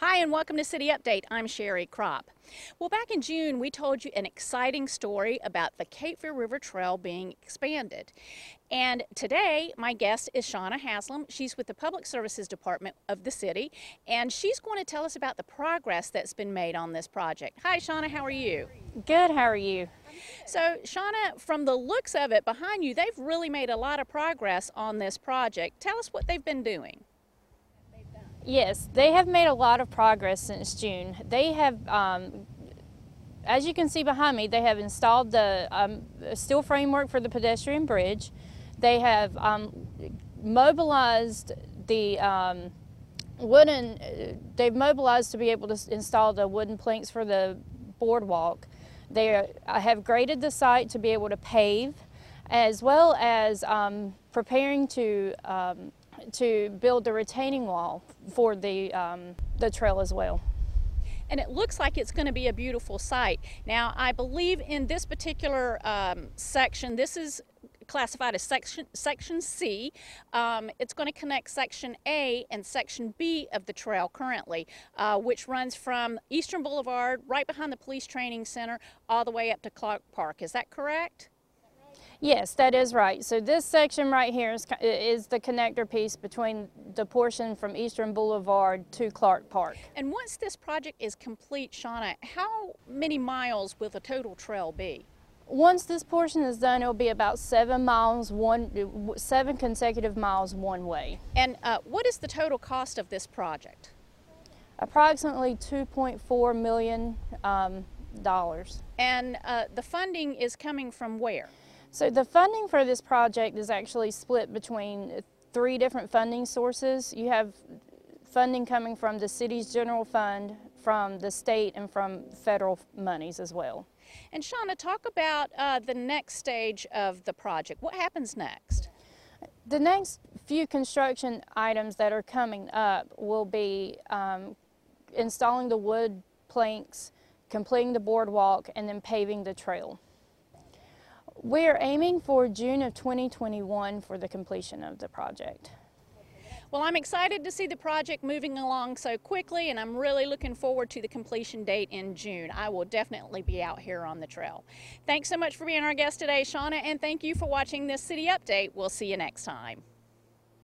Hi, and welcome to City Update. I'm Sherry Crop. Well, back in June, we told you an exciting story about the Cape Fear River Trail being expanded. And today, my guest is Shauna Haslam. She's with the Public Services Department of the city, and she's going to tell us about the progress that's been made on this project. Hi, Shauna, how are you? Good, how are you? So, Shauna, from the looks of it behind you, they've really made a lot of progress on this project. Tell us what they've been doing. Yes, they have made a lot of progress since June. They have, um, as you can see behind me, they have installed the um, steel framework for the pedestrian bridge. They have um, mobilized the um, wooden, they've mobilized to be able to install the wooden planks for the boardwalk. They are, have graded the site to be able to pave, as well as um, preparing to um, to build the retaining wall for the, um, the trail as well. And it looks like it's going to be a beautiful site. Now, I believe in this particular um, section, this is classified as section, section C. Um, it's going to connect section A and section B of the trail currently, uh, which runs from Eastern Boulevard, right behind the Police Training Center, all the way up to Clark Park. Is that correct? Yes, that is right. So this section right here is, is the connector piece between the portion from Eastern Boulevard to Clark Park. And once this project is complete, Shauna, how many miles will the total trail be? Once this portion is done, it'll be about seven miles, one, seven consecutive miles one way. And uh, what is the total cost of this project? Approximately 2.4 million um, dollars. And uh, the funding is coming from where? So the funding for this project is actually split between three different funding sources. You have funding coming from the city's general fund, from the state, and from federal monies as well. And Shauna, talk about uh, the next stage of the project. What happens next? The next few construction items that are coming up will be um, installing the wood planks, completing the boardwalk, and then paving the trail. We're aiming for June of 2021 for the completion of the project. Well, I'm excited to see the project moving along so quickly, and I'm really looking forward to the completion date in June. I will definitely be out here on the trail. Thanks so much for being our guest today, Shauna, and thank you for watching this City Update. We'll see you next time.